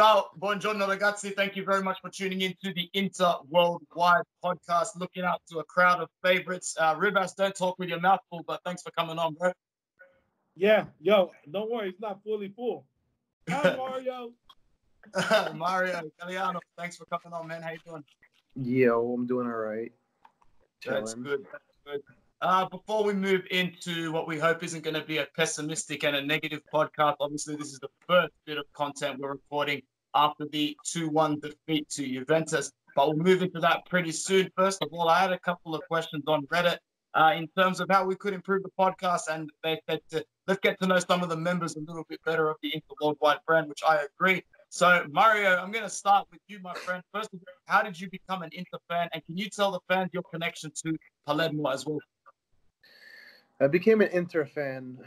Ciao, buongiorno ragazzi. Thank you very much for tuning in to the Inter Worldwide podcast, looking out to a crowd of favorites. Uh, Rivas, don't talk with your mouth full, but thanks for coming on, bro. Yeah, yo, don't worry, it's not fully full. Hi, Mario. Mario Gagliano, thanks for coming on, man. How you doing? Yo, I'm doing all right. That's good. That's good. Uh, before we move into what we hope isn't going to be a pessimistic and a negative podcast, obviously this is the first bit of content we're recording after the 2-1 defeat to Juventus. But we'll move into that pretty soon. First of all, I had a couple of questions on Reddit uh, in terms of how we could improve the podcast, and they said to, let's get to know some of the members a little bit better of the Inter Worldwide brand, which I agree. So, Mario, I'm going to start with you, my friend. First of all, how did you become an Inter fan? And can you tell the fans your connection to Palermo as well? I became an Inter fan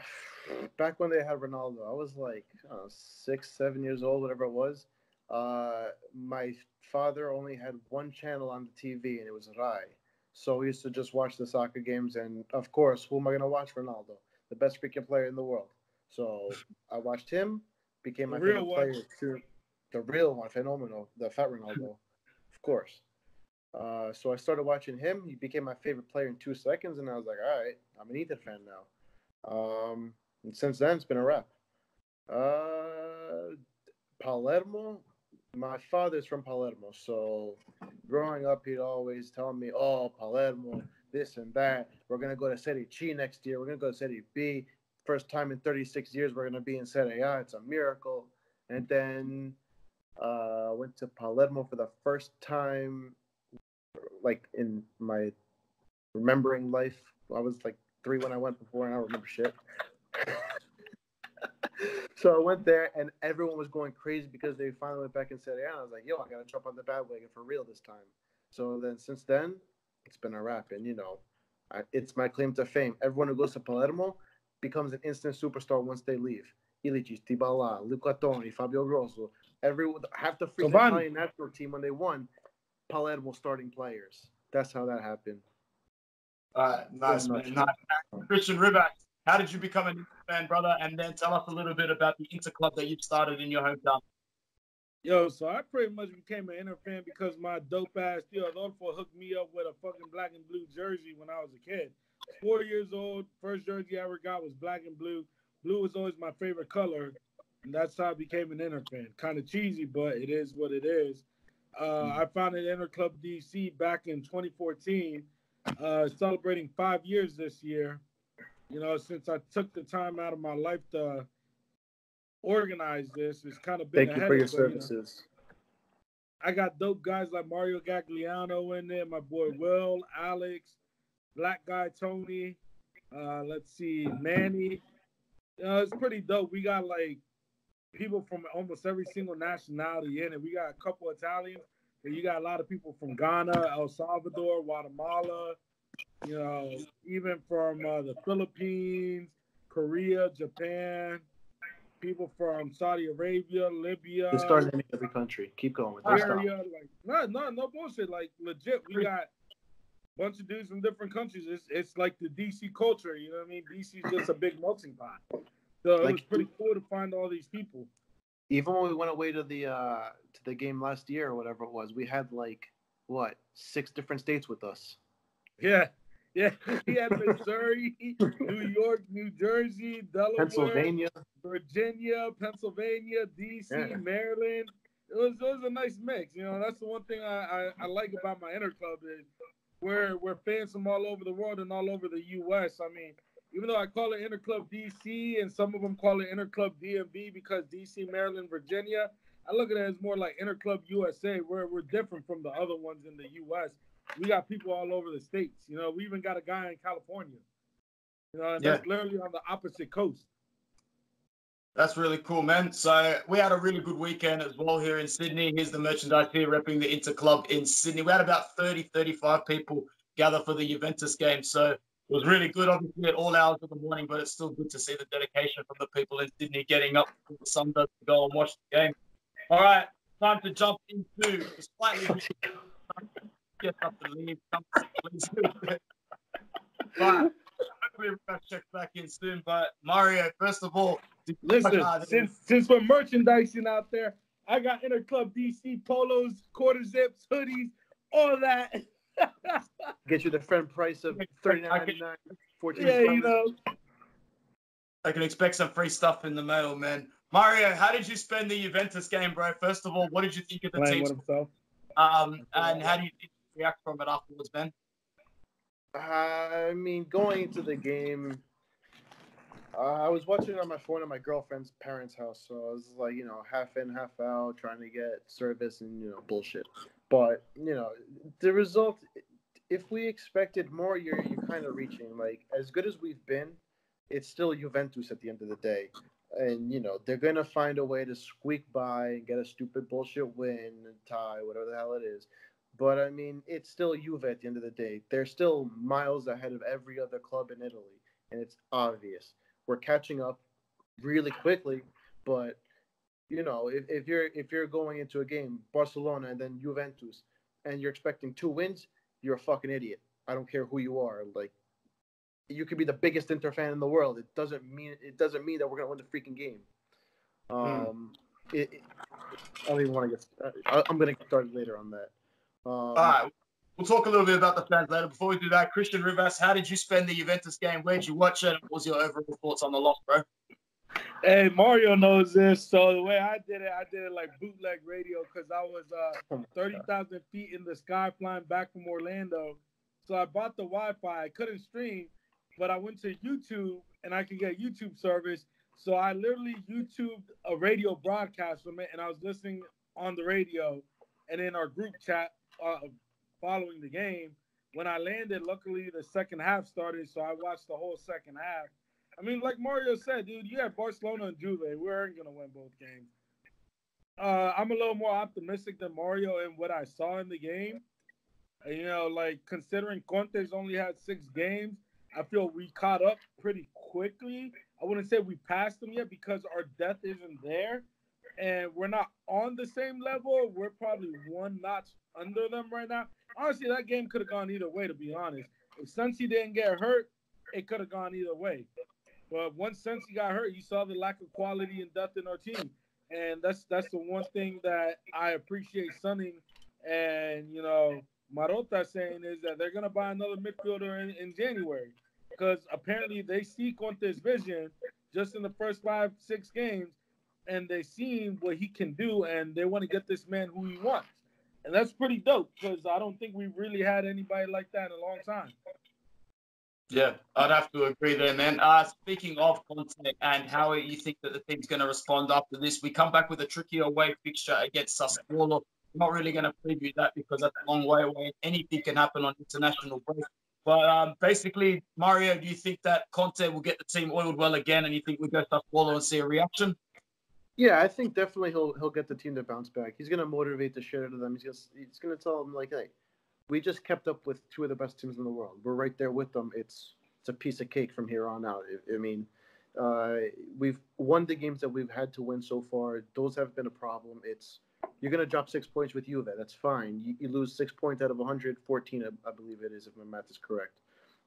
back when they had Ronaldo. I was like I know, six, seven years old, whatever it was. Uh, my father only had one channel on the TV, and it was Rai. So we used to just watch the soccer games, and of course, who am I going to watch? Ronaldo, the best freaking player in the world. So I watched him, became my The favorite player. The real one, phenomenal, the fat Ronaldo, of course. Uh, so I started watching him. He became my favorite player in two seconds, and I was like, all right, I'm an Inter fan now. Um, and since then, it's been a wrap. Uh, Palermo. My father's from Palermo, so growing up, he'd always tell me, "Oh, Palermo, this and that. We're gonna go to Serie C next year. We're gonna go to Serie B. First time in 36 years, we're gonna be in Serie A. It's a miracle." And then uh, went to Palermo for the first time like in my remembering life. I was like three when I went before, and I don't remember shit. so I went there, and everyone was going crazy because they finally went back and said, "Yeah." I was like, "Yo, I gotta jump on the bandwagon for real this time." So then, since then, it's been a wrap, and you know, I, it's my claim to fame. Everyone who goes to Palermo becomes an instant superstar once they leave. Ilicic, Dybala, Luca Toni, Fabio Grosso, every half the freaking. Italian national team when they won, Palermo starting players. That's how that happened. All right, nice, man. nice. Nice. Christian Ribak, how did you become an Inter fan, brother? And then tell us a little bit about the Inter club that you've started in your hometown. Yo, so I pretty much became an Inter fan because my dope ass Theo Adolfo hooked me up with a fucking black and blue jersey when I was a kid. Four years old, first jersey I ever got was black and blue. Blue was always my favorite color, and that's how I became an Inter fan. Kind of cheesy, but it is what it is. Uh, I founded Inter Club DC back in 2014, uh, celebrating five years this year. You know, since I took the time out of my life to organize this, it's kind of been Thank you for your but, you know, services. I got dope guys like Mario Gagliano in there, my boy Will, Alex, Black Guy Tony. Uh, let's see, Manny. Know, it's pretty dope. We got like people from almost every single nationality in it. We got a couple Italians, and you got a lot of people from Ghana, El Salvador, Guatemala. You know, even from uh, the Philippines, Korea, Japan. People from Saudi Arabia, Libya. It starts in every country. Keep going with area, like no, no, no bullshit. Like legit, we got a bunch of dudes from different countries. It's it's like the DC culture, you know what I mean? DC is just a big melting pot. So it Like- was pretty cool to find all these people. Even when we went away to the uh to the game last year or whatever it was, we had like what six different states with us. Yeah, yeah. He had Missouri, New York, New Jersey, Delaware, Pennsylvania. Virginia, Pennsylvania, DC, Yeah. Maryland. It was it was a nice mix. You know, that's the one thing I, I, I like about my Inter club is we're we're fans from all over the world and all over the US. I mean, even though I call it Inter Club DC and some of them call it Inter Club DMV because DC, Maryland, Virginia, I look at it as more like Inter Club USA. We're we're different from the other ones in the US. We got people all over the states. You know, we even got a guy in California. You know, and that's literally on the opposite coast. That's really cool, man. So we had a really good weekend as well here in Sydney. Here's the merchandise here repping the Inter Club in Sydney. We had about 30, 35 people gather for the Juventus game. So it was really good, obviously, at all hours of the morning, but it's still good to see the dedication from the people in Sydney getting up for the sun to go and watch the game. All right, time to jump into the slightly get up and leave. Please. but hopefully we're gonna check back in soon. But Mario, first of all, Listen, since since we're merchandising out there, I got Interclub DC polos, quarter zips, hoodies, all that. Get you the friend price of thirty nine ninety nine. Fourteen. yeah, you know. I can expect some free stuff in the mail, man. Mario, how did you spend the Juventus game, bro? First of all, what did you think of the Playing team? with himself. Um, and how do you think you react from it afterwards, man? I mean, going into the game, uh, I was watching it on my phone at my girlfriend's parents' house, so I was like, you know, half in, half out, trying to get service and you know bullshit. But you know, the result, if we expected more, you're you're kind of reaching. Like as good as we've been, it's still Juventus at the end of the day, and you know they're gonna find a way to squeak by and get a stupid bullshit win, and tie, whatever the hell it is. But I mean, it's still Juve at the end of the day. They're still miles ahead of every other club in Italy, and it's obvious. We're catching up really quickly, but you know, if, if you're if you're going into a game, Barcelona and then Juventus, and you're expecting two wins, you're a fucking idiot. I don't care who you are. Like, you could be the biggest Inter fan in the world. It doesn't mean it doesn't mean that we're gonna win the freaking game. Um, it, it- I don't even want to get. I, I'm gonna get started later on that. Um, All right. We'll talk a little bit about the fans later. Before we do that, Christian Rivas, how did you spend the Juventus game? Where did you watch it? What was your overall thoughts on the loss, bro? Hey, Mario knows this. So the way I did it, I did it like bootleg radio because I was uh, oh 30,000 feet in the sky flying back from Orlando. So I bought the Wi Fi. I couldn't stream, but I went to YouTube and I could get YouTube service. So I literally YouTubed a radio broadcast from it and I was listening on the radio and in our group chat uh, following the game. When I landed, luckily the second half started. So I watched the whole second half. I mean, like Mario said, dude, you have Barcelona and Juve. We aren't gonna win both games. Uh, I'm a little more optimistic than Mario in what I saw in the game. You know, like considering Conte's only had six games, I feel we caught up pretty quickly. I wouldn't say we passed them yet because our depth isn't there, and we're not on the same level. We're probably one notch under them right now. Honestly, that game could have gone either way. To be honest, if Sensi didn't get hurt, it could have gone either way. But once Sensi got hurt, you saw the lack of quality and depth in our team, and that's that's the one thing that I appreciate Suning and you know Marotta saying is that they're gonna buy another midfielder in, in January. Because apparently they see Conte's vision just in the first five six games, and they seen what he can do, and they want to get this man who he wants, and that's pretty dope because I don't think we've really had anybody like that in a long time. Yeah, I'd have to agree there, man. Uh, speaking of Conte and how you think that the team's going to respond after this, we come back with a tricky away fixture against Sassuolo. Not really going to preview that because that's a long way away. Anything can happen on international break. But um, basically, Mario, do you think that Conte will get the team oiled well again, and you think we go Sassuolo and see a reaction? Yeah, I think definitely he'll he'll get the team to bounce back. He's gonna motivate the shit out of them. He's just he's gonna tell them like, hey, we just kept up with two of the best teams in the world. We're right there with them. It's it's a piece of cake from here on out. I, I mean, uh, we've won the games that we've had to win so far. Those have been a problem. It's you're gonna drop six points with Juve. That's fine. You, you lose six points out of 114, I, I believe it is, if my math is correct.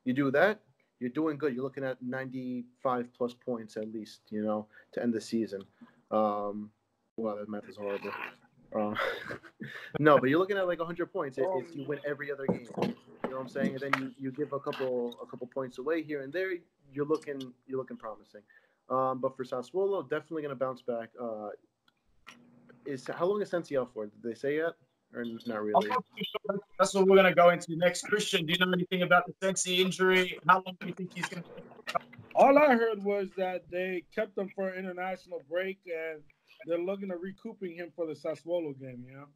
You do that, you're doing good. You're looking at 95 plus points at least, you know, to end the season. Um, wow, that math is horrible. Uh, no, but you're looking at like 100 points if, if you win every other game. You know what I'm saying? And then you, you give a couple a couple points away here and there. You're looking you're looking promising. Um, but for Sassuolo, definitely going to bounce back. Uh, is how long is Sensi out for? Did they say yet, or not really? sure. That's what we're going to go into next. Christian, do you know anything about the Sensi injury? How long do you think he's going to All I heard was that they kept him for an international break and they're looking at recouping him for the Sassuolo game. You know,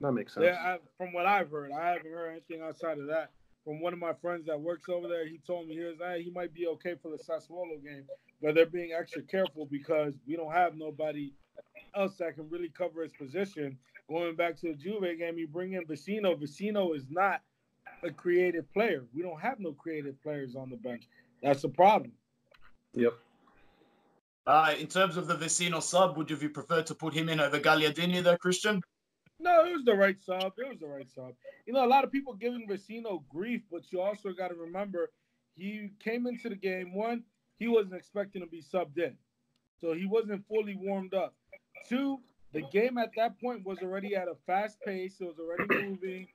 That makes sense. yeah. From what I've heard, I haven't heard anything outside of that. From one of my friends that works over there, he told me he was hey, he might be okay for the Sassuolo game, but they're being extra careful because we don't have nobody else that can really cover his position. Going back to the Juve game, you bring in Vecino. Vecino is not a creative player. We don't have no creative players on the bench. That's a problem. Yep. Uh, in terms of the Vecino sub, would you have preferred to put him in over Gagliardini, though, Christian? No, it was the right sub. It was the right sub. You know, a lot of people giving Vecino grief, but you also got to remember he came into the game. One, he wasn't expecting to be subbed in, so he wasn't fully warmed up. Two, the game at that point was already at a fast pace. It was already moving.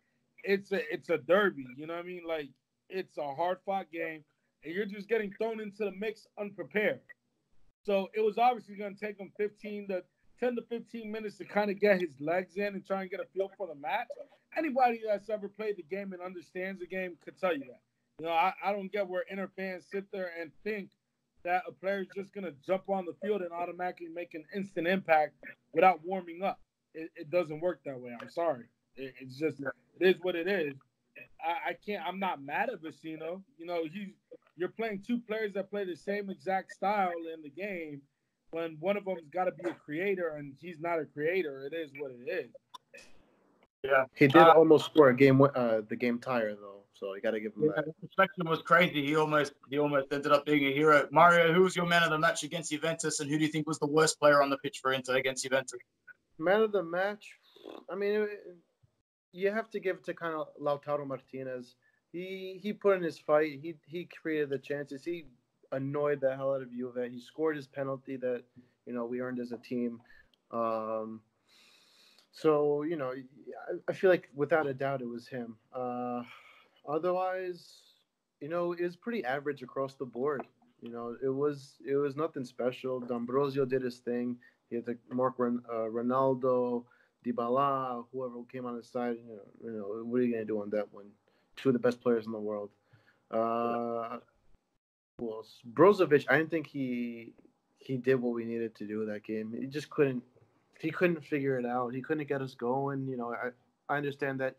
It's a it's a derby. You know what I mean? Like it's a hard fought game, and you're just getting thrown into the mix unprepared. So it was obviously going to take him 15 to 10 to 15 minutes to kind of get his legs in and try and get a feel for the match. Anybody that's ever played the game and understands the game could tell you that. You know, I, I don't get where Inter fans sit there and think that a player is just going to jump on the field and automatically make an instant impact without warming up. It, it doesn't work that way. I'm sorry. It, it's just, it is what it is. I, I can't, I'm not mad at Vecino. You know, he's, you're playing two players that play the same exact style in the game when one of them's got to be a creator and he's not a creator. It is what it is. Yeah, He did Uh, almost score a game, uh, the game tire though, so you got to give him Yeah, that. the reflection was crazy. He almost he almost ended up being a hero. Mario, who was your man of the match against Juventus, and who do you think was the worst player on the pitch for Inter against Juventus? Man of the match. I mean, it, you have to give it to kind of Lautaro Martinez. He he put in his fight. He he created the chances. He annoyed the hell out of Juve. He scored his penalty that you know we earned as a team. Um, so you know, I, I feel like without a doubt it was him. Uh, otherwise, you know, it was pretty average across the board. You know, it was it was nothing special. D'Ambrosio did his thing. He had the Mark Ron, uh, Ronaldo, Dybala, whoever came on his side. You know, you know, what are you gonna do on that one? Two of the best players in the world. Uh, else? Brozovic. I didn't think he he did what we needed to do that game. He just couldn't. He couldn't figure it out. He couldn't get us going. You know, I I understand that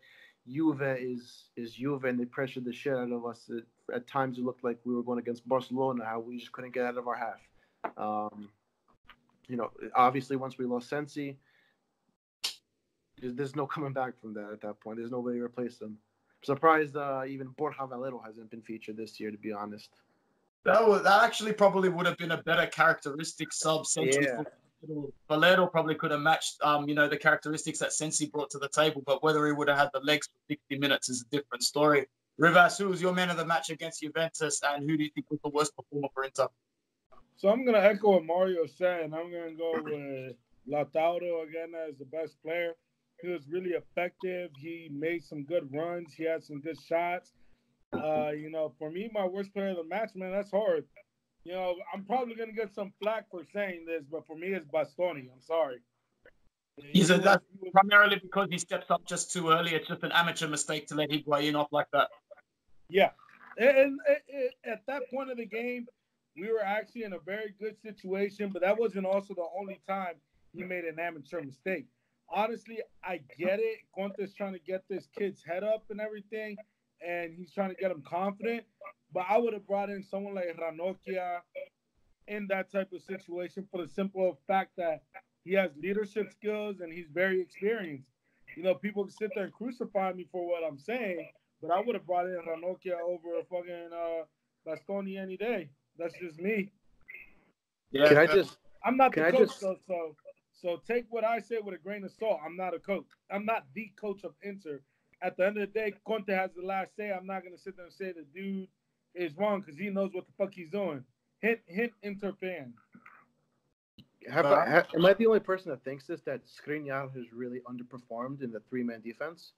Juve is is Juve and they pressured the shit out of us. It, at times it looked like we were going against Barcelona, how we just couldn't get out of our half. Um, you know, obviously once we lost Sensi, there's, there's no coming back from that at that point. There's nobody to replace him. Surprised uh, even Borja Valero hasn't been featured this year, to be honest. That was, that actually probably would have been a better characteristic sub. Sensi Yeah. Valero probably could have matched, um, you know, the characteristics that Sensi brought to the table, but whether he would have had the legs for 60 minutes is a different story. Rivas, who was your man of the match against Juventus, and who do you think was the worst performer for Inter? So I'm gonna echo what Mario said, and I'm gonna go with Lautaro again as the best player. He was really effective. He made some good runs. He had some good shots. Uh, you know, for me, my worst player of the match, man, that's hard. You know, I'm probably gonna get some flack for saying this, but for me, it's Bastoni. I'm sorry. He's a- that's- Primarily because he steps up just too early. It's just an amateur mistake to let Higuain off like that. Yeah, and, and, and at that point of the game, we were actually in a very good situation, but that wasn't also the only time he made an amateur mistake. Honestly, I get it. Conte's trying to get this kid's head up and everything, and he's trying to get him confident. But I would have brought in someone like Ranocchia in that type of situation for the simple fact that he has leadership skills and he's very experienced. You know, people can sit there and crucify me for what I'm saying, but I would have brought in Ranocchia over a fucking uh, Bastoni any day. That's just me. Yeah, Can I just I'm not Can the I coach, just- so, so so take what I say with a grain of salt. I'm not a coach. I'm not the coach of Inter. At the end of the day, Conte has the last say. I'm not gonna sit there and say the dude is wrong because he knows what the fuck he's doing. Hint, hint, Inter fan. have, Uh, I, ha- am I the only person that thinks this that Skriniar has really underperformed in the three man defense?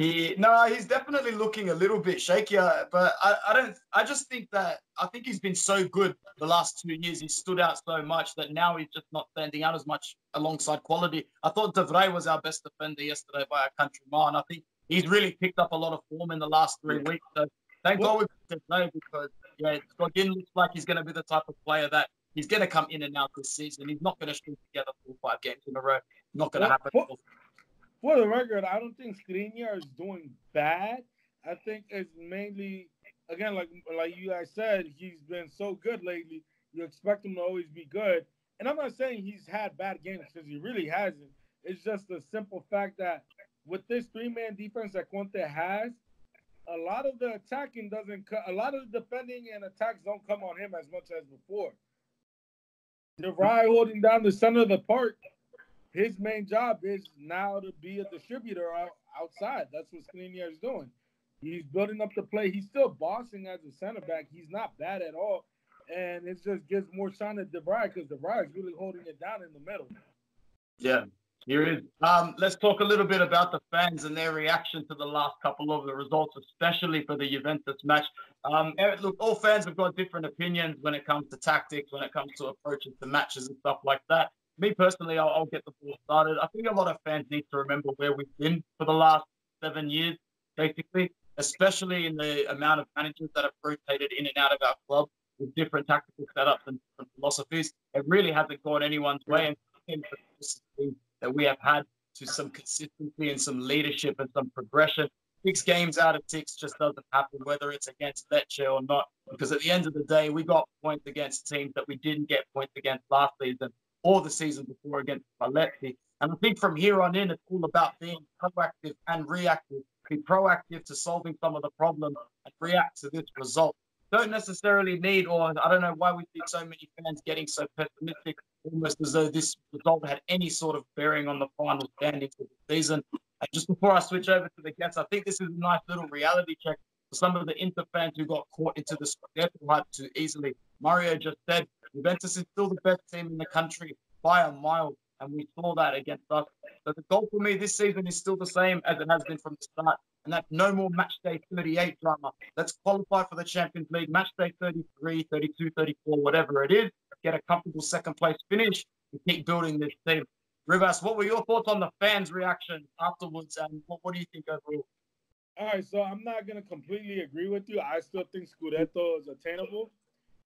He no, he's definitely looking a little bit shakier, but I, I don't. I just think that I think he's been so good the last two years. He stood out so much that now he's just not standing out as much alongside quality. I thought De Vrij was our best defender yesterday by a country mile, and I think he's really picked up a lot of form in the last three weeks. So thank Well- God we De Vrij because yeah, Godin looks like he's going to be the type of player that he's going to come in and out this season. He's not going to string together four or five games in a row. Not going to happen. For the record, I don't think Skriniar is doing bad. I think it's mainly, again, like like you guys said, he's been so good lately. You expect him to always be good. And I'm not saying he's had bad games because he really hasn't. It's just the simple fact that with this three-man defense that Conte has, a lot of the attacking doesn't, co- a lot of the defending and attacks don't come on him as much as before. Vrij holding down the center of the park his main job is now to be a distributor out, outside. That's what Skriniar is doing. He's building up the play. He's still bossing as a center back. He's not bad at all. And it just gives more shine to De Vrij because De Vrij is really holding it down in the middle. Yeah, here is. Um, let's talk a little bit about the fans and their reaction to the last couple of the results, especially for the Juventus match. Um, look, all fans have got different opinions when it comes to tactics, when it comes to approaches to matches and stuff like that. Me personally, I'll, I'll get the ball started. I think a lot of fans need to remember where we've been for the last seven years, basically, especially in the amount of managers that have rotated in and out of our club with different tactical setups and different philosophies. It really hasn't gone anyone's way. And that we have had to some consistency and some leadership and some progression. Six games out of six just doesn't happen, whether it's against Lecce or not. Because at the end of the day, we got points against teams that we didn't get points against last season or the season before against Spalletti. And I think from here on in, it's all about being proactive and reactive. Be proactive to solving some of the problems and react to this result. Don't necessarily need, or I don't know why we see so many fans getting so pessimistic almost as though this result had any sort of bearing on the final standings of the season. And just before I switch over to the guests, I think this is a nice little reality check for some of the Inter fans who got caught into the Scudetto hype too easily. Mario just said Juventus is still the best team in the country by a mile, and we saw that against us. So the goal for me this season is still the same as it has been from the start, and that's no more match day 38 drama. Let's qualify for the Champions League match day 33, 32, 34, whatever it is, get a comfortable second place finish, and keep building this team. Rivas, what were your thoughts on the fans' reaction afterwards, and what, what do you think overall? All right, so I'm not gonna completely agree with you. I still think Scudetto is attainable.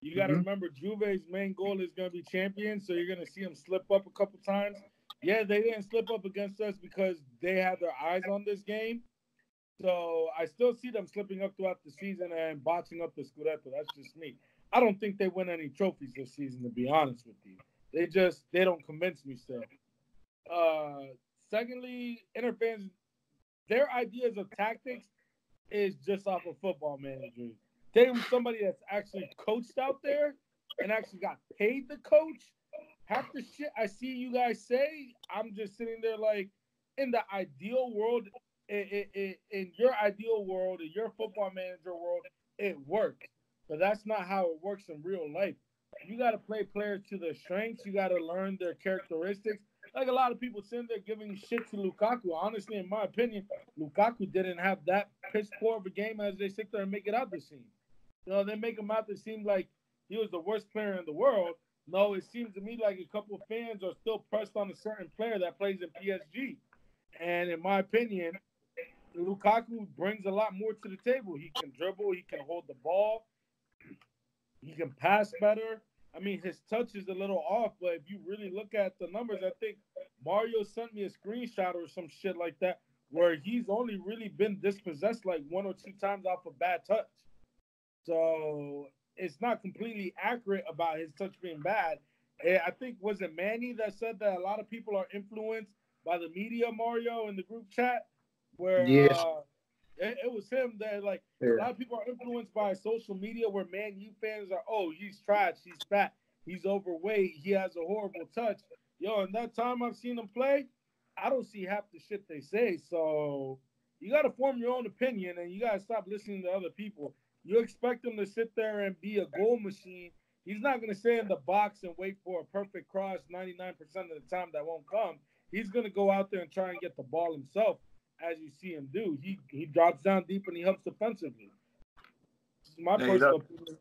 You got to mm-hmm. remember, Juve's main goal is gonna be champion, so you're gonna see them slip up a couple times. Yeah, they didn't slip up against us because they had their eyes on this game. So I still see them slipping up throughout the season and botching up the Scudetto. That's just me. I don't think they win any trophies this season, to be honest with you. They just they don't convince me still. Uh, secondly, Inter fans, their ideas of tactics is just off of football manager. They were somebody that's actually coached out there and actually got paid to coach. Half the shit I see you guys say, I'm just sitting there like, in the ideal world, in, in, in your ideal world, in your football manager world, it works. But that's not how it works in real life. You got to play players to their strengths. You got to learn their characteristics. Like a lot of people sitting there giving shit to Lukaku. Honestly, in my opinion, Lukaku didn't have that piss poor of a game as they sit there and make it out the scene. You know, they make him out to seem like he was the worst player in the world. No, it seems to me like a couple of fans are still pressed on a certain player that plays in PSG. And in my opinion, Lukaku brings a lot more to the table. He can dribble, he can hold the ball, he can pass better. I mean, his touch is a little off, but if you really look at the numbers, I think Mario sent me a screenshot or some shit like that where he's only really been dispossessed like one or two times off a bad touch. So it's not completely accurate about his touch being bad. Eh, I think was it Manny that said that a lot of people are influenced by the media, Mario, in the group chat, where yes. uh, it, it, was him that like yeah. a lot of people are influenced by social media, where Man U fans are, oh, he's trash, he's fat, he's overweight, he has a horrible touch. Yo, in that time I've seen him play, I don't see half the shit they say. So you got to form your own opinion, and you got to stop listening to other people. You expect him to sit there and be a goal machine. He's not going to stay in the box and wait for a perfect cross 99% of the time that won't come. He's going to go out there and try and get the ball himself, as you see him do. He he drops down deep and he helps defensively. my yeah, personal opinion.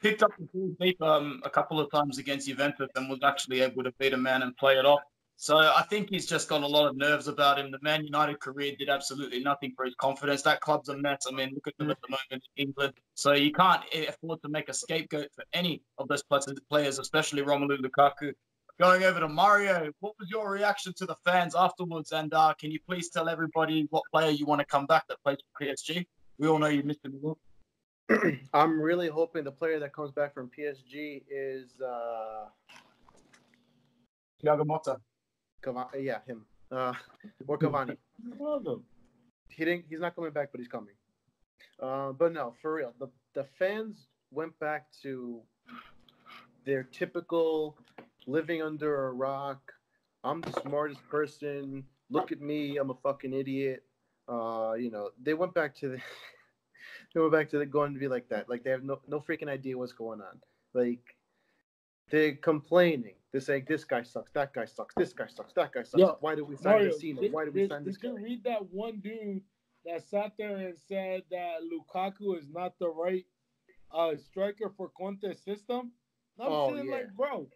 Picked up the ball deep um, a couple of times against Juventus and was actually able to beat a man and play it off. So I think he's just got a lot of nerves about him. The Man United career did absolutely nothing for his confidence. That club's a mess. I mean, look at them at the moment in England. So you can't afford to make a scapegoat for any of those players, especially Romelu Lukaku. Going over to Mario, what was your reaction to the fans afterwards? And uh, can you please tell everybody what player you want to come back that plays for PSG? We all know you missed him. I'm really hoping the player that comes back from PSG is uh... Thiago Motta. Cavani, yeah, him. Uh, or Cavani. he didn't. He's not coming back, but he's coming. Uh, but no, for real, the the fans went back to their typical living under a rock. I'm the smartest person. Look at me. I'm a fucking idiot. Uh, you know, they went back to the. they went back to the going to be like that. Like they have no no freaking idea what's going on. Like They're complaining. They're saying this guy sucks, that guy sucks, this guy sucks, that guy sucks. Yo, Why did we sign Mario, Messina? did, Why did we did- sign this did guy? you read that one dude that sat there and said that Lukaku is not the right uh, striker for Conte's system? I'm Oh, saying, yeah. like, bro,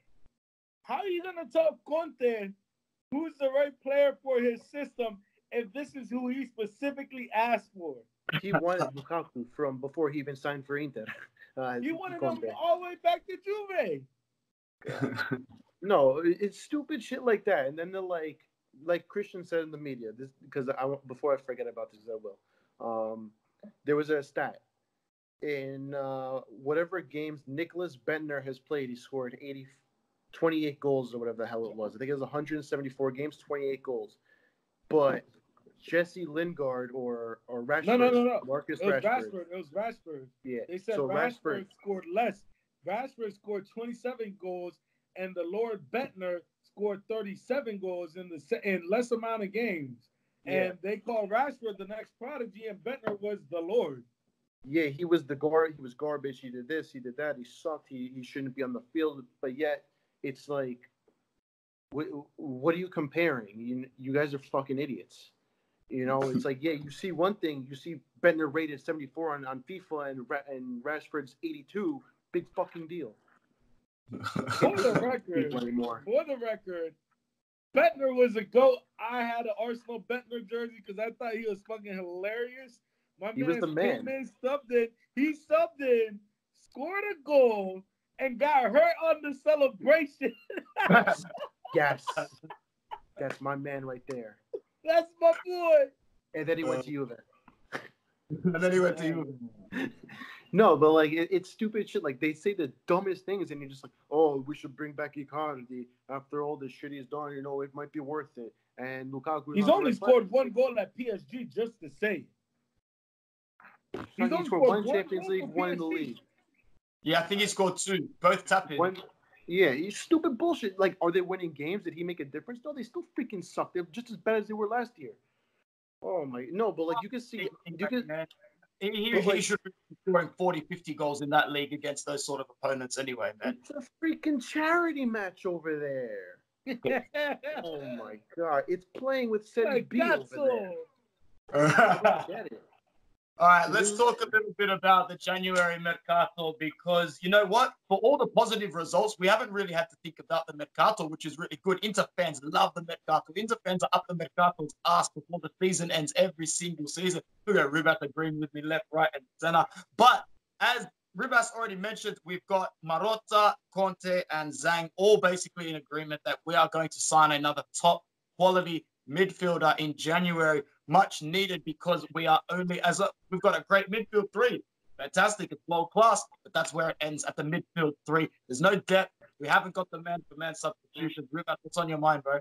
how are you gonna tell Conte who's the right player for his system if this is who he specifically asked for? He wanted Lukaku from before he even signed for Inter. Uh, He wanted him all the way back to Juve. No, it's stupid shit like that. And then they're like, like Christian said in the media, this because I before I forget about this, I will. Um, there was a stat in uh, whatever games Nicklas Bendtner has played, he scored 80, 28 goals or whatever the hell it was. I think it was 174 games, 28 goals. But Jesse Lingard or or Rashford, No, no, no, no. Marcus It was Rashford, Rashford. It was Rashford. yeah. They said so Rashford, Rashford, scored less. Rashford scored 27 goals, and the Lord Bendtner scored 37 goals in the in less amount of games. Yeah. And they called Rashford the next prodigy, and Bendtner was the Lord. yeah, he was the gar he was garbage. He did this, he did that. He sucked. He he shouldn't be on the field. But yet, it's like, what what are you comparing? You you guys are fucking idiots. You know, it's like yeah, you see one thing, you see Bendtner rated 74 on, on FIFA and and Rashford's 82. Big fucking deal. For the record, People for the record, Bendtner was a goat. I had an Arsenal Bendtner jersey because I thought he was fucking hilarious. My He was man the man. came in, subbed in. He subbed in, scored a goal, and got hurt on the celebration. Yes, that's my man right there. That's my boy. And then he went uh, to Juve. and then he went to you. No, but like it, it's stupid shit. Like they say the dumbest things, and you're just like, "Oh, we should bring back Icardi after all the shit he's done. You know, it might be worth it." And Lukaku. He's only scored one goal at PSG just to say. it. He He's only scored one scored one Champions League, one in the PSG. league. Yeah, I think he scored two, both tapping. One, yeah, he's stupid bullshit. Like, are they winning games? Did he make a difference? No, they still freaking suck. They're just as bad as they were last year. Oh my, no, but like you can see, you can. He, he, should be scoring 40, 50 goals in that league against those sort of opponents anyway, man. It's a freaking charity match over there. Oh my god, it's playing with Serie B over there. I get it. Right, let's mm-hmm. talk a little bit about the January Mercato because you know what? For all the positive results, we haven't really had to think about the Mercato, which is really good. Inter fans love the Mercato. Inter fans are up the Mercato's ass before the season ends every single season. Look at Ribas agreeing with me left, right, and center. But as Ribas already mentioned, we've got Marotta, Conte, and Zhang all basically in agreement that we are going to sign another top quality midfielder in January. Much needed because we are only as a, we've got a great midfield three. Fantastic, it's world class, but that's where it ends at the midfield three. There's no depth. We haven't got the man for man substitutions. Ribas, what's on your mind, bro?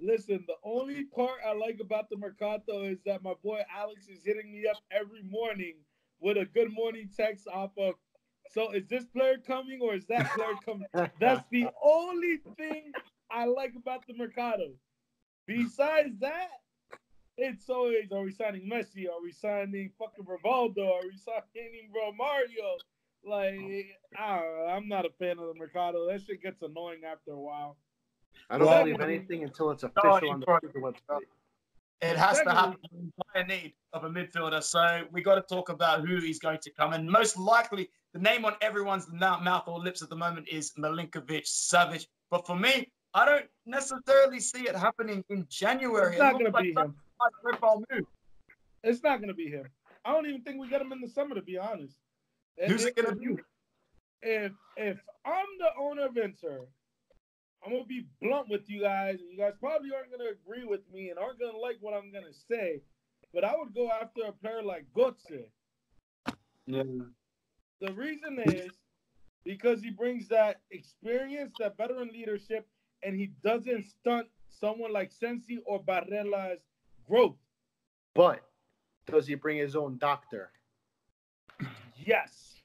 Listen, the only part I like about the Mercato is that my boy Alex is hitting me up every morning with a good morning text off of. So is this player coming or is that player coming? That's the only thing I like about the Mercado. Besides that, it's always are we signing Messi? Are we signing fucking Rivaldo? Are we signing Romario? Like, I don't know, I'm not a fan of the Mercado. That shit gets annoying after a while. I don't Well- believe anything until it's official on the Sorry, website. It has to Secondly- happen in dire need of a midfielder. So we got to talk about who is going to come. And most likely, the name on everyone's mouth or lips at the moment is Milinkovic Savic. But for me, I don't necessarily see it happening in January. It's not It gonna be like him. Move. It's not gonna be him. I don't even think we get him in the summer, to be honest. Who's it If- gonna be? If if I'm the owner of Inter, I'm gonna be blunt with you guys, and you guys probably aren't gonna agree with me and aren't gonna like what I'm gonna say. But I would go after a player like Götze. Yeah. The reason is because he brings that experience, that veteran leadership, and he doesn't stunt someone like Sensi or Barella's growth. But does he bring his own doctor? Yes.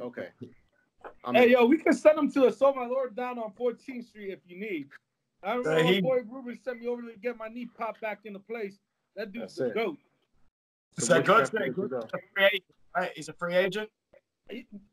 Okay. I'm Hey, yo, we can send him to a Soul My Lord down on 14th Street if you need. I remember Uh, my he- boy Ruben sent me over to get my knee popped back into place. That dude's That's the it. goat. So which Götze, chapter does he Götze's go? a free agent, right? He's a free agent.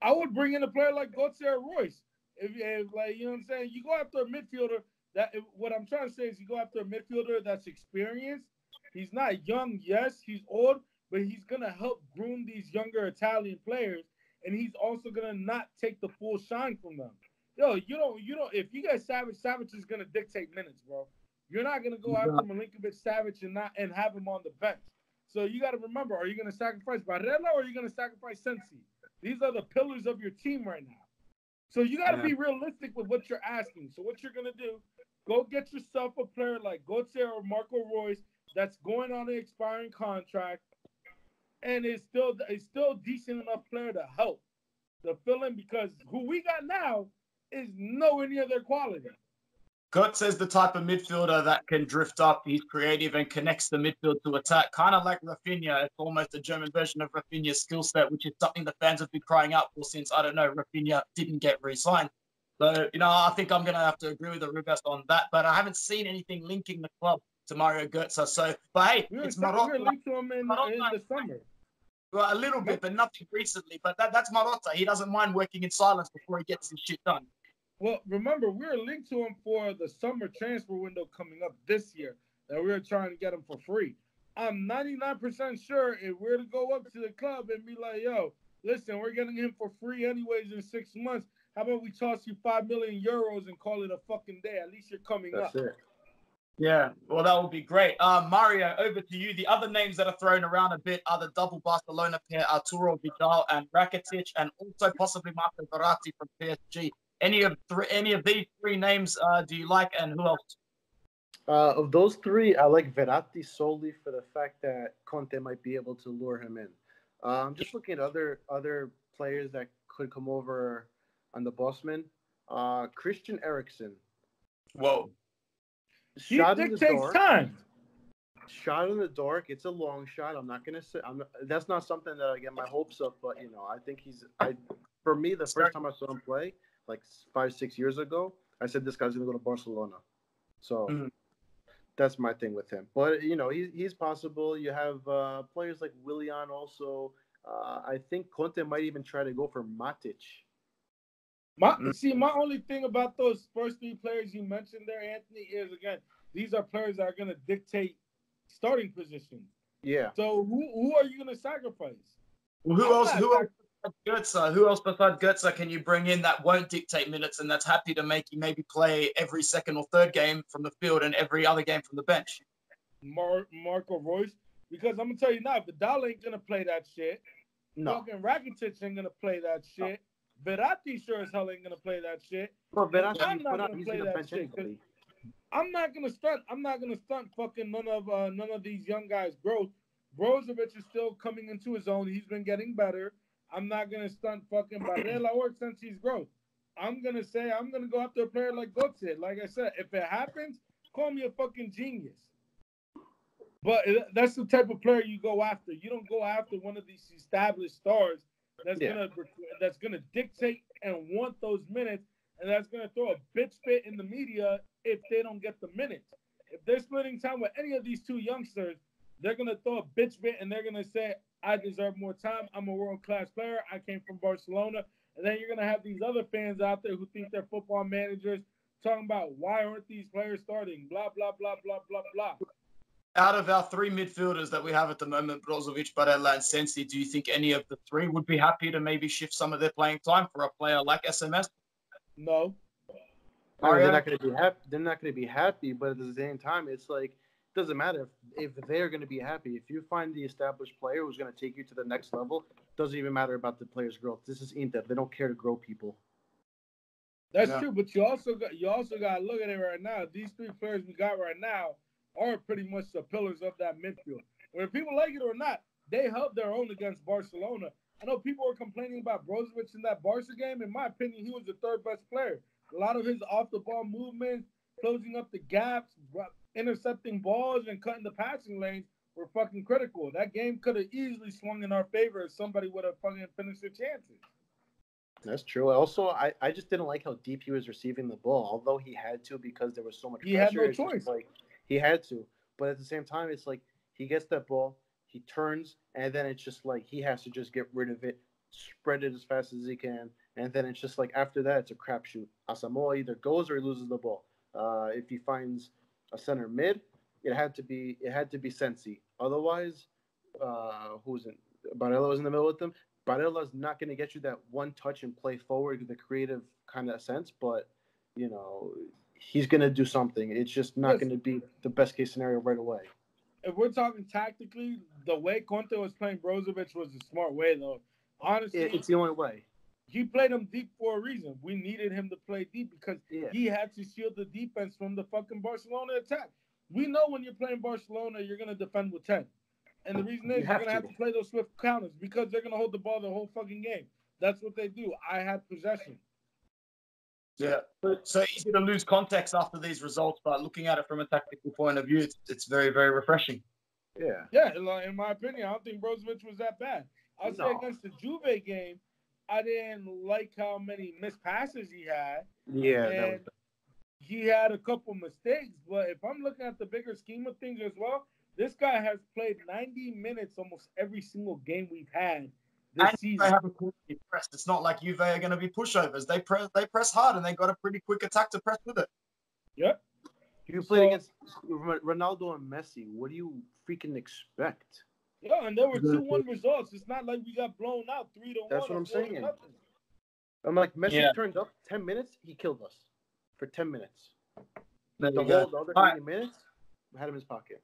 I would bring in a player like Götze or Reus. if, if like you know what I'm saying, you go after a midfielder. That what I'm trying to say is you go after a midfielder that's experienced. He's not young, yes, he's old, but he's gonna help groom these younger Italian players, and he's also gonna not take the full shine from them. Yo, you don't, you don't. If you get Savage, Savage is gonna dictate minutes, bro. You're not gonna go after Milinkovic Savic and not and have him on the bench. So you got to remember: Are you gonna sacrifice Barella or are you gonna sacrifice Sensi? These are the pillars of your team right now. So you got to yeah. be realistic with what you're asking. So what you're gonna do? Go get yourself a player like Götze or Marco Reus that's going on an expiring contract, and is still is still decent enough player to help the fill in because who we got now is nowhere near their quality. Götze is the type of midfielder that can drift up. He's creative and connects the midfield to attack, kind of like Rafinha. It's almost a German version of Rafinha's skill set, which is something the fans have been crying out for since, I don't know, Rafinha didn't get re signed. So, you know, I think I'm going to have to agree with the Rubest on that. But I haven't seen anything linking the club to Mario Götze. So, but hey, we it's Marotta. We linked to him in, in the summer. Well, a little bit, but nothing recently. But that, that's Marotta. He doesn't mind working in silence before he gets his shit done. Well, remember, we are linked to him for the summer transfer window coming up this year that we are trying to get him for free. I'm 99% sure if we're to go up to the club and be like, yo, listen, we're getting him for free anyways in six months. How about we toss you five million euros and call it a fucking day? At least you're coming That's up. It. Yeah, well, that would be great. Uh, Mario, over to you. The other names that are thrown around a bit are the double Barcelona pair, Arturo Vidal and Rakitic, and also possibly Marco Verratti from PSG. Any of three, any of these three names uh, do you like, and who else? Uh, of those three, I like Verratti solely for the fact that Conte might be able to lure him in. Uh, I'm just looking at other other players that could come over on the Bosman. Uh, Christian Eriksen. Whoa. Shot in the takes dark. time. Shot in the dark. It's a long shot. I'm not gonna say. I'm. Not, that's not something that I get my hopes up. But you know, I think he's. I, for me, the first time I saw him play, like five six years ago, I said this guy's gonna go to Barcelona. So mm-hmm. that's my thing with him. But you know, he's he's possible. You have uh, players like Willian also. Uh, I think Conte might even try to go for Matic. My mm-hmm. see, my only thing about those first three players you mentioned there, Anthony, is again these are players that are going to dictate starting positions. Yeah. So who who are you going to sacrifice? Well, who I'm else? Who else? Götze, who else besides Götze can you bring in that won't dictate minutes and that's happy to make you maybe play every second or third game from the field and every other game from the bench? Mar- Marco Reus, because I'm gonna tell you now, Vidal ain't gonna play that shit. No. Fucking Rakitic ain't gonna play that shit. No. Verratti sure as hell ain't gonna play that shit. Well, I'm not gonna play that shit. I'm not gonna stunt. I'm not gonna stunt fucking none of uh, none of these young guys' growth. Brozovic is still coming into his own. He's been getting better. I'm not gonna stunt fucking Barella or Sensi's growth. I'm gonna say I'm gonna go after a player like Götze. Like I said, if it happens, call me a fucking genius. But that's the type of player you go after. You don't go after one of these established stars that's yeah. gonna that's gonna dictate and want those minutes, and that's gonna throw a bitch fit in the media if they don't get the minutes. If they're splitting time with any of these two youngsters, they're gonna throw a bitch fit and they're gonna say, I deserve more time. I'm a world class player. I came from Barcelona. And then you're gonna have these other fans out there who think they're football managers talking about why aren't these players starting? Blah blah blah blah blah blah. Out of our three midfielders that we have at the moment, Brozovic, Barella, and Sensi, do you think any of the three would be happy to maybe shift some of their playing time for a player like SMS? No. I mean, they're not going to be happy. They're not going to be happy, but at the same time, it's like it doesn't matter if, if they're going to be happy. If you find the established player who's going to take you to the next level, doesn't even matter about the player's growth. This is Inter. They don't care to grow people. That's true, but you also got you also got to look at it right now. These three players we got right now are pretty much the pillars of that midfield. Whether people like it or not, they held their own against Barcelona. I know people were complaining about Brozovic in that Barca game. In my opinion, he was the third best player. A lot of his off the ball movements, closing up the gaps, intercepting balls and cutting the passing lanes were fucking critical. That game could have easily swung in our favor if somebody would have fucking finished their chances. That's true. Also, I, I just didn't like how deep he was receiving the ball, although he had to because there was so much he pressure. He had no choice. Like he had to, but at the same time, it's like he gets that ball, he turns, and then it's just like he has to just get rid of it, spread it as fast as he can, and then it's just like after that, it's a crapshoot. Asamoah either goes or he loses the ball. Uh, if he finds a center mid, it had to be it had to be Sensi. Otherwise, uh, who's in Barella was in the middle with them. Barella's not going to get you that one touch and play forward a creative kind of sense, but you know he's going to do something. It's just not going to be the best case scenario right away. If we're talking tactically, the way Conte was playing Brozovic was a smart way, though. Honestly, It, it's the only way. he played him deep for a reason. We needed him to play deep because Yeah. he had to shield the defense from the fucking Barcelona attack. We know when you're playing Barcelona, you're gonna defend with ten, and the reason is you are gonna have to. to play those swift counters because they're gonna hold the ball the whole fucking game. That's what they do. I had possession. Yeah. So easy to lose context after these results, but looking at it from a tactical point of view, it's, it's very, very refreshing. Yeah. Yeah, like, in my opinion, I don't think Brozovic was that bad. I'll say against the Juve game, I didn't like how many missed passes he had. Yeah. And was, he had a couple mistakes, but if I'm looking at the bigger scheme of things as well, this guy has played 90 minutes almost every single game we've had this And season. they have a quality press. It's not like Juve are going to be pushovers. They press, they press hard, and they got a pretty quick attack to press with it. Yep. you played So- against Ronaldo and Messi. What do you freaking expect? Yeah, and there were two one results. It's not like we got blown out three to That's one. what I'm saying. I'm like Messi Yeah. turns up ten minutes, he killed us for ten minutes. There The whole the other All right. 80 minutes, we had him in his pocket.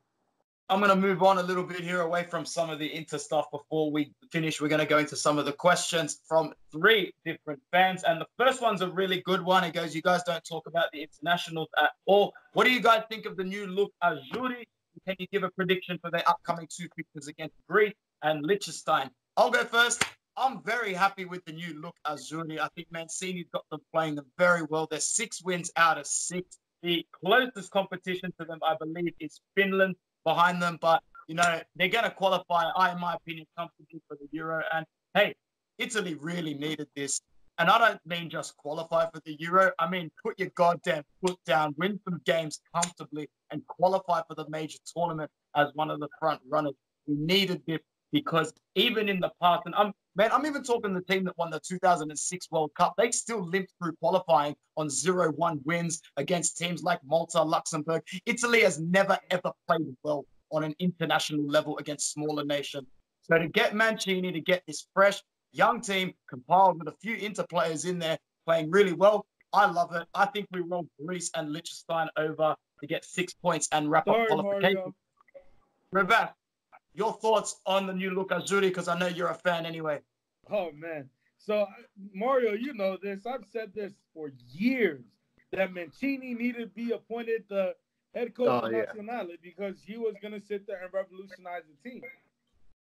I'm going to move on a little bit here away from some of the Inter stuff before we finish. We're going to go into some of the questions from three different fans. And the first one's a really good one. It goes, You guys don't talk about the internationals at all. What do you guys think of the new look Azzurri? Can you give a prediction for their upcoming two fixtures against Greece and Liechtenstein? I'll go first. I'm very happy with the new look Azzurri. I think Mancini's got them playing them very well. They're six wins out of six. The closest competition to them, I believe, is Finland behind them. But you know, they're going to qualify, I, in my opinion, comfortably for the Euro. And hey, Italy really needed this. And I don't mean just qualify for the Euro. I mean, put your goddamn foot down, win some games comfortably, and qualify for the major tournament as one of the front runners. We needed this because even in the past, and I'm man, I'm even talking the team that won the 2006 World Cup. They still limped through qualifying on 0-1 wins against teams like Malta, Luxembourg. Italy has never ever played well on an international level against smaller nations. So to get Mancini to get this fresh young team compiled with a few Inter players in there playing really well, I love it. I think we roll Greece and Liechtenstein over to get six points and wrap up qualification. Mario. Rebecca, your thoughts on the new look Zuri, Because I know you're a fan anyway. Oh man. So Mario, you know this. I've said this for years that Mancini needed to be appointed the head coach Oh, of yeah. Nazionale because he was gonna sit there and revolutionize the team.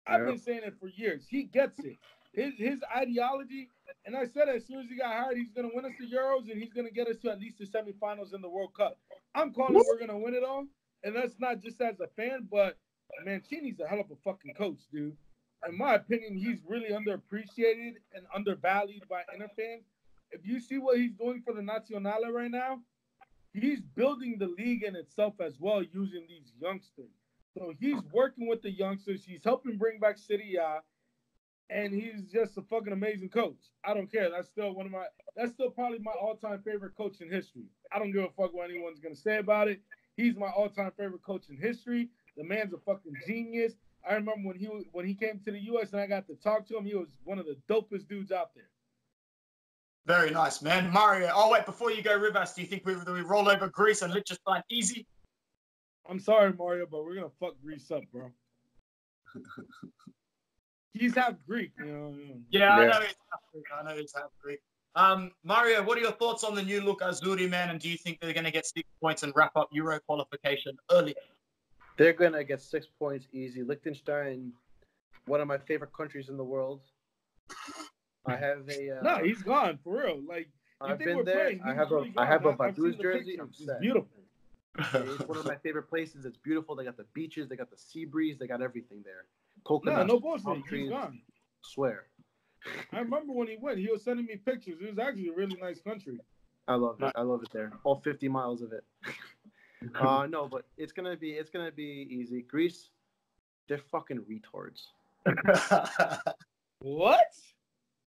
I've Yeah. been saying it for years. He gets it. His his ideology, and I said as soon as he got hired, he's gonna win us the Euros and he's gonna get us to at least the semifinals in the World Cup. I'm calling we're gonna win it all, and that's not just as a fan, but Mancini's a hell of a fucking coach, dude in my opinion, he's really underappreciated and undervalued by Inter fans. If you see what he's doing for the Nazionale right now, he's building the league in itself as well using these youngsters. So he's working with the youngsters. He's helping bring back Serie A, and he's just a fucking amazing coach. I don't care. That's still one of my. That's still probably my all-time favorite coach in history. I don't give a fuck what anyone's gonna say about it. He's my all-time favorite coach in history. The man's a fucking genius. I remember when he when he came to the U.S. and I got to talk to him. He was one of the dopest dudes out there. Very nice, man. Mario. Oh wait, before you go, Rivas, do you think we, do we roll over Greece and Liechtenstein easy? I'm sorry, Mario, but we're gonna fuck Greece up, bro. He's half Greek, you know. Yeah, I know it's half Greek. I know it's half Greek. Um, Mario, what are your thoughts on the new look Azzurri, man? And do you think they're going to get six points and wrap up Euro qualification early? They're gonna get six points easy. Liechtenstein, one of my favorite countries in the world. I have a. Uh, No, he's gone for real. Like I've been there. playing? I have a really I have a gone. I've seen Vaduz jersey. I'm It's set. beautiful. It's one of my favorite places. It's beautiful. They got the beaches. They got the sea breeze. They got everything there. No, Coconuts. no palm bullshit. He's trees. gone. Swear. I remember when he went. He was sending me pictures. It was actually a really nice country. I love it. I love it there. All 50 miles of it. uh, no, but it's gonna be it's gonna be easy. Greece, they're fucking retards. What?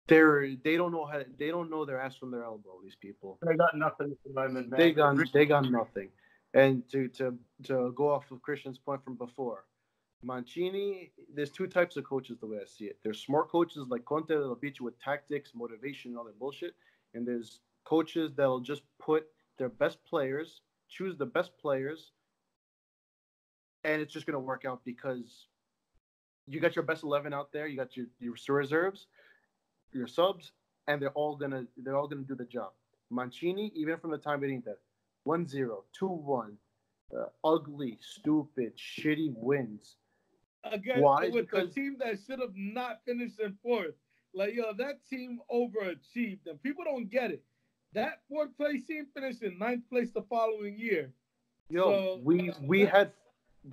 they're they don't know how they don't know their ass from their elbow. These people. They got nothing at the moment, man. They got they got nothing. And to to to go off of Christian's point from before, Mancini, there's two types of coaches the way I see it. There's smart coaches like Conte that'll beat you with tactics, motivation, and all that bullshit. And there's coaches that'll just put their best players, choose the best players, and it's just gonna work out because you got your best eleven out there, you got your, your reserves, your subs, and they're all gonna they're all gonna do the job. Mancini, even from the time it ain't that 1-0, 2-1, uh, ugly, stupid, shitty wins. Again, Why? with Because- the team that should have not finished in fourth. Like, yo, that team overachieved, and people don't get it. That fourth place team finished in ninth place the following year. Yo, So, we uh, we that- had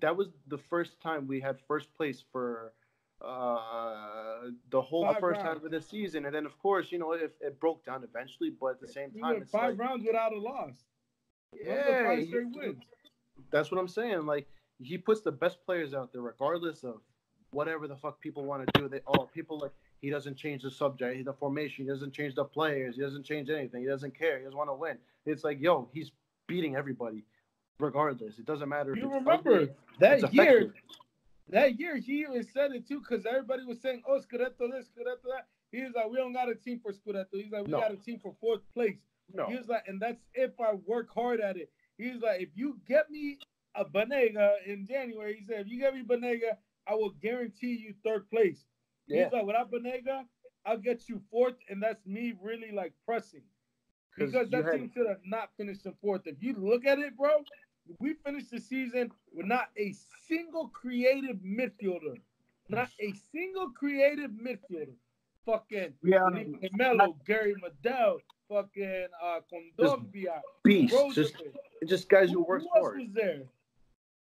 that was the first time we had first place for uh the whole Five first half of the season, and then of course you know it, it broke down eventually, but at the same We time, it's five like, rounds without a loss. Yeah, five he- that's what I'm saying. Like he puts the best players out there, regardless of whatever the fuck people want to do. They all people like he doesn't change the subject, the formation, he doesn't change the players, he doesn't change anything, he doesn't care, he doesn't want to win. It's like yo, he's beating everybody, regardless. It doesn't matter. You remember that year? That year, he even said it too, because everybody was saying, "Oh, Scudetto this, Scudetto that." He was like, "We don't got a team for Scudetto." He's like, "We No. got a team for fourth place." No. He was like, and that's if I work hard at it. He was like, if you get me a Banega in January, he said, if you get me Banega, I will guarantee you third place. Yeah. He's like, without Banega, I'll get you fourth, and that's me really like pressing. Because that team should have not finished in fourth. If you look at it, bro, we finished the season with not a single creative midfielder. Not a single creative midfielder. Fucking Yeah, Felipe Melo, Gary Medel, fucking uh, Kondogbia, beast, just just guys Who, who work who else was there?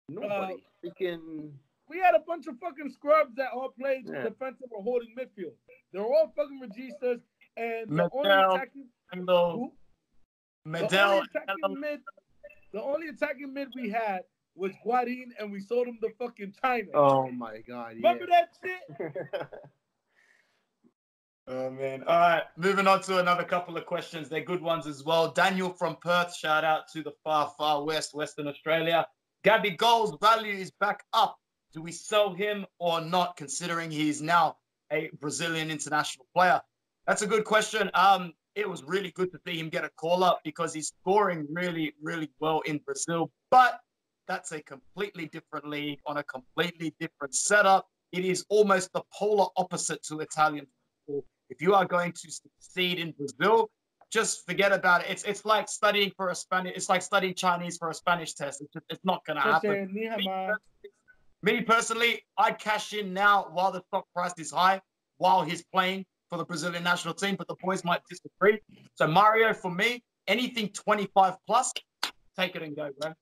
Nobody freaking We had a bunch of fucking scrubs that all played Yeah. defensive or holding midfield. They were all fucking registas, and the only attacking Kendall, who? The Medel, only attacking mid, the only attacking mid we had was Guarin, and we sold him to fucking China. Oh, oh my god, yeah. Remember that shit? Oh man. All right, moving on to another couple of questions. They're good ones as well. Daniel from Perth, shout out to the far, far west, Western Australia. Gabigol's value is back up. Do we sell him or not, considering he's now a Brazilian international player? That's a good question. Um, it was really good to see him get a call up because he's scoring really, really well in Brazil. But that's a completely different league on a completely different setup. It is almost the polar opposite to Italian football. If you are going to succeed in Brazil, just forget about it. It's it's like studying for a Spanish. It's like studying Chinese for a Spanish test. It's just, it's not going to happen. Me personally, I'd cash in now while the stock price is high, while he's playing for the Brazilian national team, but the boys might disagree. So Mario, for me, anything 25 plus, take it and go, bro.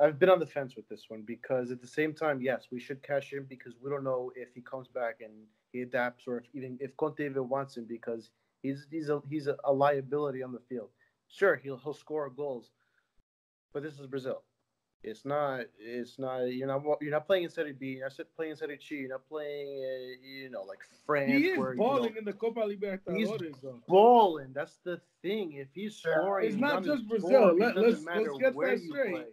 I've been on the fence with this one because at the same time, yes, we should cash in because we don't know if he comes back and he adapts or if even if Conte even wants him because he's he's a he's a liability on the field. Sure, he'll he'll score goals, but this is Brazil. It's not. It's not. You're not. You're not playing in Serie B. You're not playing in Serie C. You're not playing. Uh, you know, like France. he is where, you balling know, in the Copa Libertadores, though. balling. That's the thing. If he's scoring, It's not just Brazil. form. Let, let's, let's get that straight. play.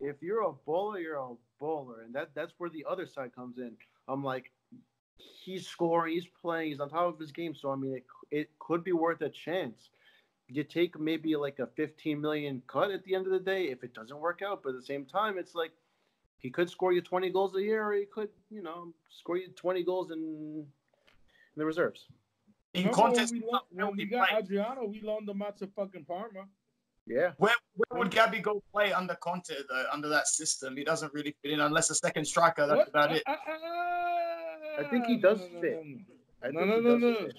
If you're a bowler, you're a bowler, and that that's where the other side comes in. I'm like, he's scoring, he's playing, he's on top of his game. So I mean, it it could be worth a chance. You take maybe like a 15 million cut at the end of the day if it doesn't work out, but at the same time, it's like he could score you 20 goals a year, or he could, you know, score you 20 goals in, in the reserves. In Remember when we, lo- when we got Adriano, we loaned him out to fucking Parma. Yeah. where, where would Gabby go play under Conte though? Under that system, he doesn't really fit in unless a second striker. That's What? about it. Uh, uh, uh, I think he does no, no, fit. no, no. I No, no, no, no. fit.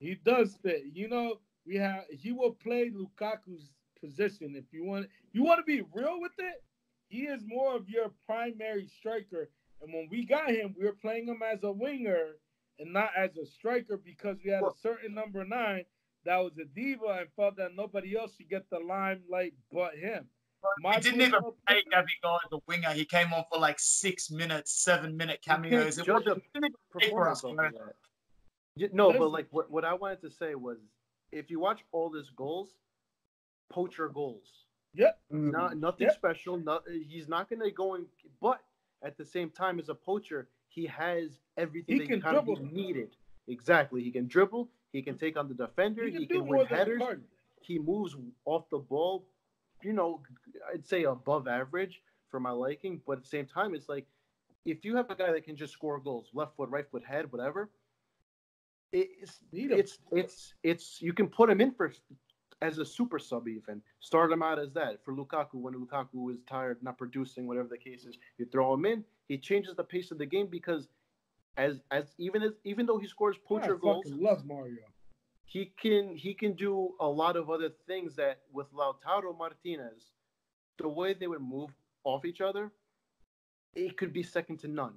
He does fit. You know, we have he will play Lukaku's position if you want. You want to be real with it. He is more of your primary striker, and when we got him, we were playing him as a winger and not as a striker because we had a certain number nine that was a diva and felt that nobody else should get the limelight but him. My He didn't even play Gabby Go as a winger. He came on for like six minutes, seven minute cameos. It wasn't- he didn't even play us, Performance off bro. of that. No, Listen. but like what, what I wanted to say was, if you watch all his goals, poacher goals. Yep. Not mm-hmm. nothing Yep. special. Not he's not gonna go and. But at the same time, as a poacher, he has everything He that can kind of needed. Exactly. He can dribble. He can take on the defender. He He can can, do win headers. He moves off the ball. You know, I'd say above average for my liking. But at the same time, it's like if you have a guy that can just score goals, left foot, right foot, head, whatever. It's it's it's it's you can put him in for as a super sub even. Start him out as that. For Lukaku when Lukaku is tired not producing whatever the case is you throw him in. He changes the pace of the game because as as even as even though he scores I poacher fucking goals love Mario. he can he can do a lot of other things that with Lautaro Martinez the way they would move off each other it could be second to none.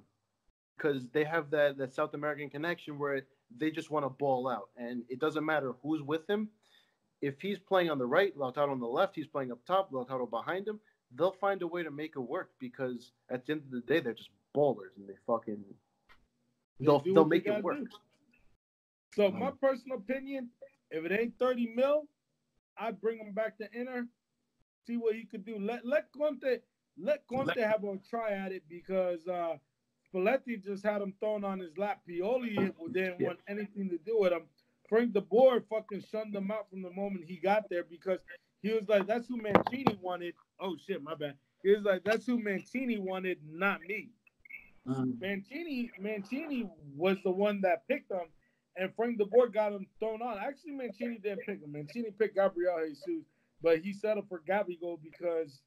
Because they have that that South American connection where they just want to ball out and it doesn't matter who's with him if he's playing on the right Lautaro on the left he's playing up top Lautaro behind him they'll find a way to make it work because at the end of the day they're just ballers and they fucking They they'll, they'll what they make it work do. So my personal opinion, if it ain't 30 mil, I'd bring him back to Inter, see what he could do. Let let Conte let Conte Let- have a try at it because uh Spalletti just had him thrown on his lap. Pioli didn't Yeah. want anything to do with him. Frank De Boer fucking shunned him out from the moment he got there because he was like, "That's who Mancini wanted." Oh shit, my bad. He was like, "That's who Mancini wanted, not me." Uh-huh. Mancini Mancini was the one that picked him, and Frank De Boer got him thrown on. Actually, Mancini didn't pick him. Mancini picked Gabriel Jesus, but he settled for Gabigol because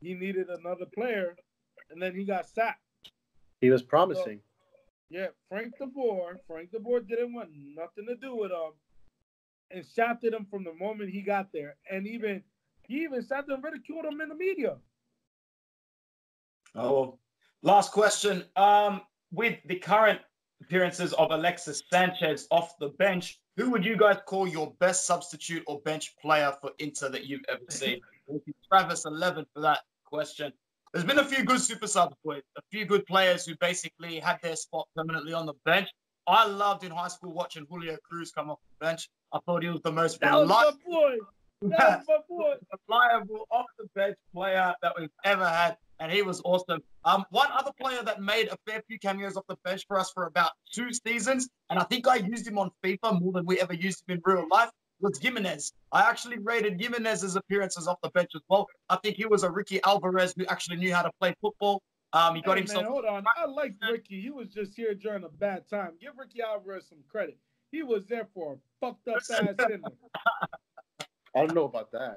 he needed another player, and then he got sacked. He was promising Yeah, Frank De Boer. Frank De Boer didn't want nothing to do with him, and shafted him from the moment he got there, and even he even sat there and ridiculed him in the media. Oh, last question. Um, with the current appearances of Alexis Sanchez off the bench, who would you guys call your best substitute or bench player for Inter that you've ever seen? Travis eleven for that question. There's been a few good super subs, boys. A few good players who basically had their spot permanently on the bench. I loved in high school watching Julio Cruz come off the bench. I thought he was the most That was my reliable boy. That was my boy. reliable off the bench player that we've ever had, and he was awesome. Um, one other player that made a fair few cameos off the bench for us for about two seasons, and I think I used him on FIFA more than we ever used him in real life. Was Jimenez. I actually rated Jimenez's appearances off the bench as well. I think he was a Ricky Alvarez who actually knew how to play football. Um, he got Hey, himself Man, hold on. I like Ricky. He was just here during a bad time. Give Ricky Alvarez some credit. He was there for a fucked up ass sinner. I don't know about that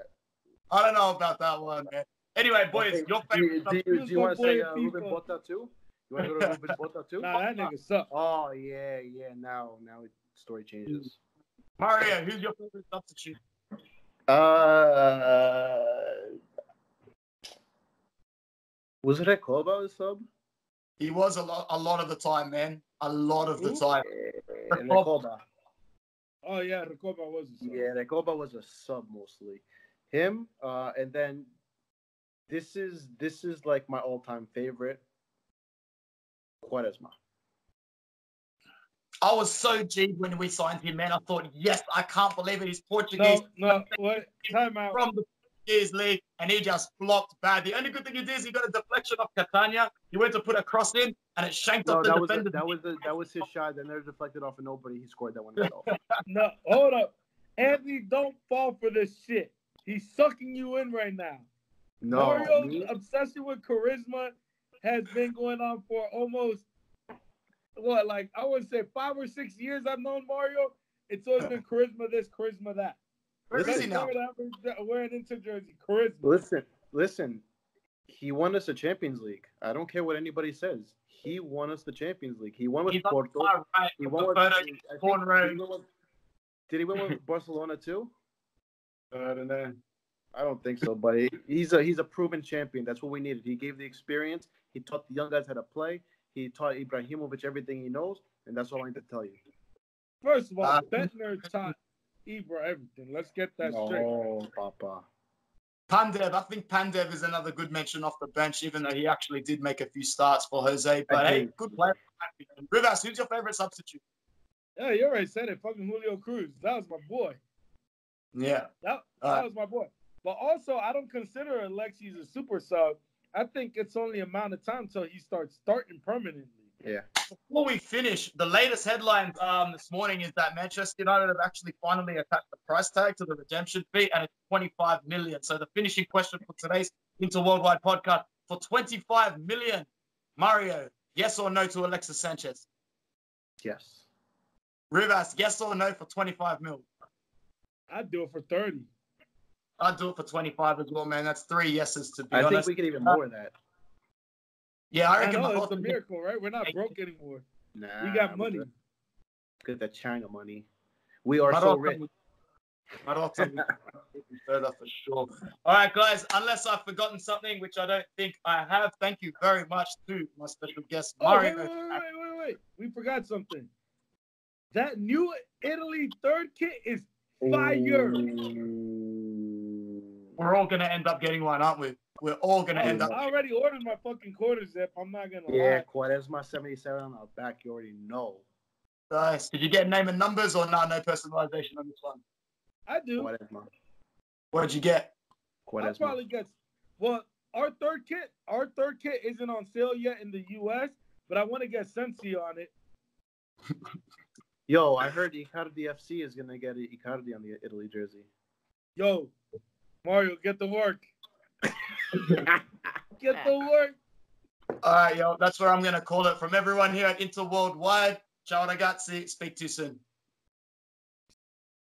I don't know about that one, man. Anyway, boys, Okay, your do you, favorite. do you, Who's do you want to say uh, Ruben Botta too? You want to go to Ruben Botta too? Nah, that nigga suck. Oh yeah, yeah. Now, now it, story changes. Mario, who's your favorite substitute? Uh, was it Recoba a sub? He was a lot, a lot of the time, man. A lot of the Who? time. Recoba. Oh yeah, Recoba was a suck. Yeah, Recoba was a sub mostly. Him, uh, and then this is this is like my all-time favorite. Quaresma. I was so G when we signed him, man. I thought, yes, I can't believe it. He's Portuguese no, what? Time out. from the Portuguese league, and he just flopped bad. The only good thing he did is he got a deflection off Catania. He went to put a cross in, and it shanked No, off the that was a, defender. that was a, that was his shot. That never deflected off of nobody. He scored that one himself. No, hold up. Anthony, don't fall for this shit. He's sucking you in right now. No, Mario's me- obsession with Quaresma has been going on for almost what, like I would say five or six years. I've known Mario. It's always been Quaresma this, Quaresma that. Where is he Let's now? start out with Wearing into jersey, Quaresma. Listen, listen. He won us the Champions League. I don't care what anybody says. He won us the Champions League. He won with He's Porto. right. He won with. I think- the corner. did, he win with did he win with Barcelona too? I don't know. I don't think so, but he's a he's a proven champion. That's what we needed. He gave the experience. He taught the young guys how to play. He taught Ibrahimovic everything he knows, and that's all I need to tell you. First of all, Uh, Bendtner taught Ibra everything. Let's get that straight. No, Papa. Pandev, I think Pandev is another good mention off the bench, even though he actually did make a few starts for Jose. But hey, good player. Rivas, who's your favorite substitute? Yeah, you already said it. Fucking Julio Cruz. That was my boy. Yeah. That, that Uh, was my boy. But also, I don't consider Alexis a super sub. I think it's only a amount of time till he starts starting permanently. Yeah. Before we finish, the latest headlines um, this morning is that Manchester United have actually finally attached the price tag to the redemption fee, and it's 25 million. So the finishing question for today's Inter Worldwide podcast for 25 million, Mario, yes or no to Alexis Sanchez? Yes. Rivas, yes or no for 25 mil? I'd do it for 30. I'd do it for 25 as well, man. That's three yeses to be I think we could even more than that. yeah, I I reckon. know, it's a miracle, right? We're not broke anymore. Nah. We got money. good. Good that China money. We are so Marotta rich. would- Marotta would be further for sure. All right, guys. Unless I've forgotten something, which I don't think I have, thank you very much to my special guest, Oh, wait, Mario. wait, wait, wait, wait, wait. We forgot something. That new Italy third kit is fire. We're all gonna end up getting one, aren't we? We're all gonna end up. I already ordered my fucking quarter zip. I'm not gonna lie. Yeah, lie. Quaresma 77 on our back. You already know. Nice. Did you get name and numbers or no? No personalization on this one. I do. Quaresma. What'd you get? I'll probably get. Well, our third kit, our third kit isn't on sale yet in the U.S., but I want to get Sensi on it. Yo, I heard Icardi FC is gonna get Icardi on the Italy jersey. Yo, Mario, get to work. Get to work. All right, yo. That's where I'm gonna call it. From everyone here at Inter Worldwide, ciao ragazzi. Speak to you soon.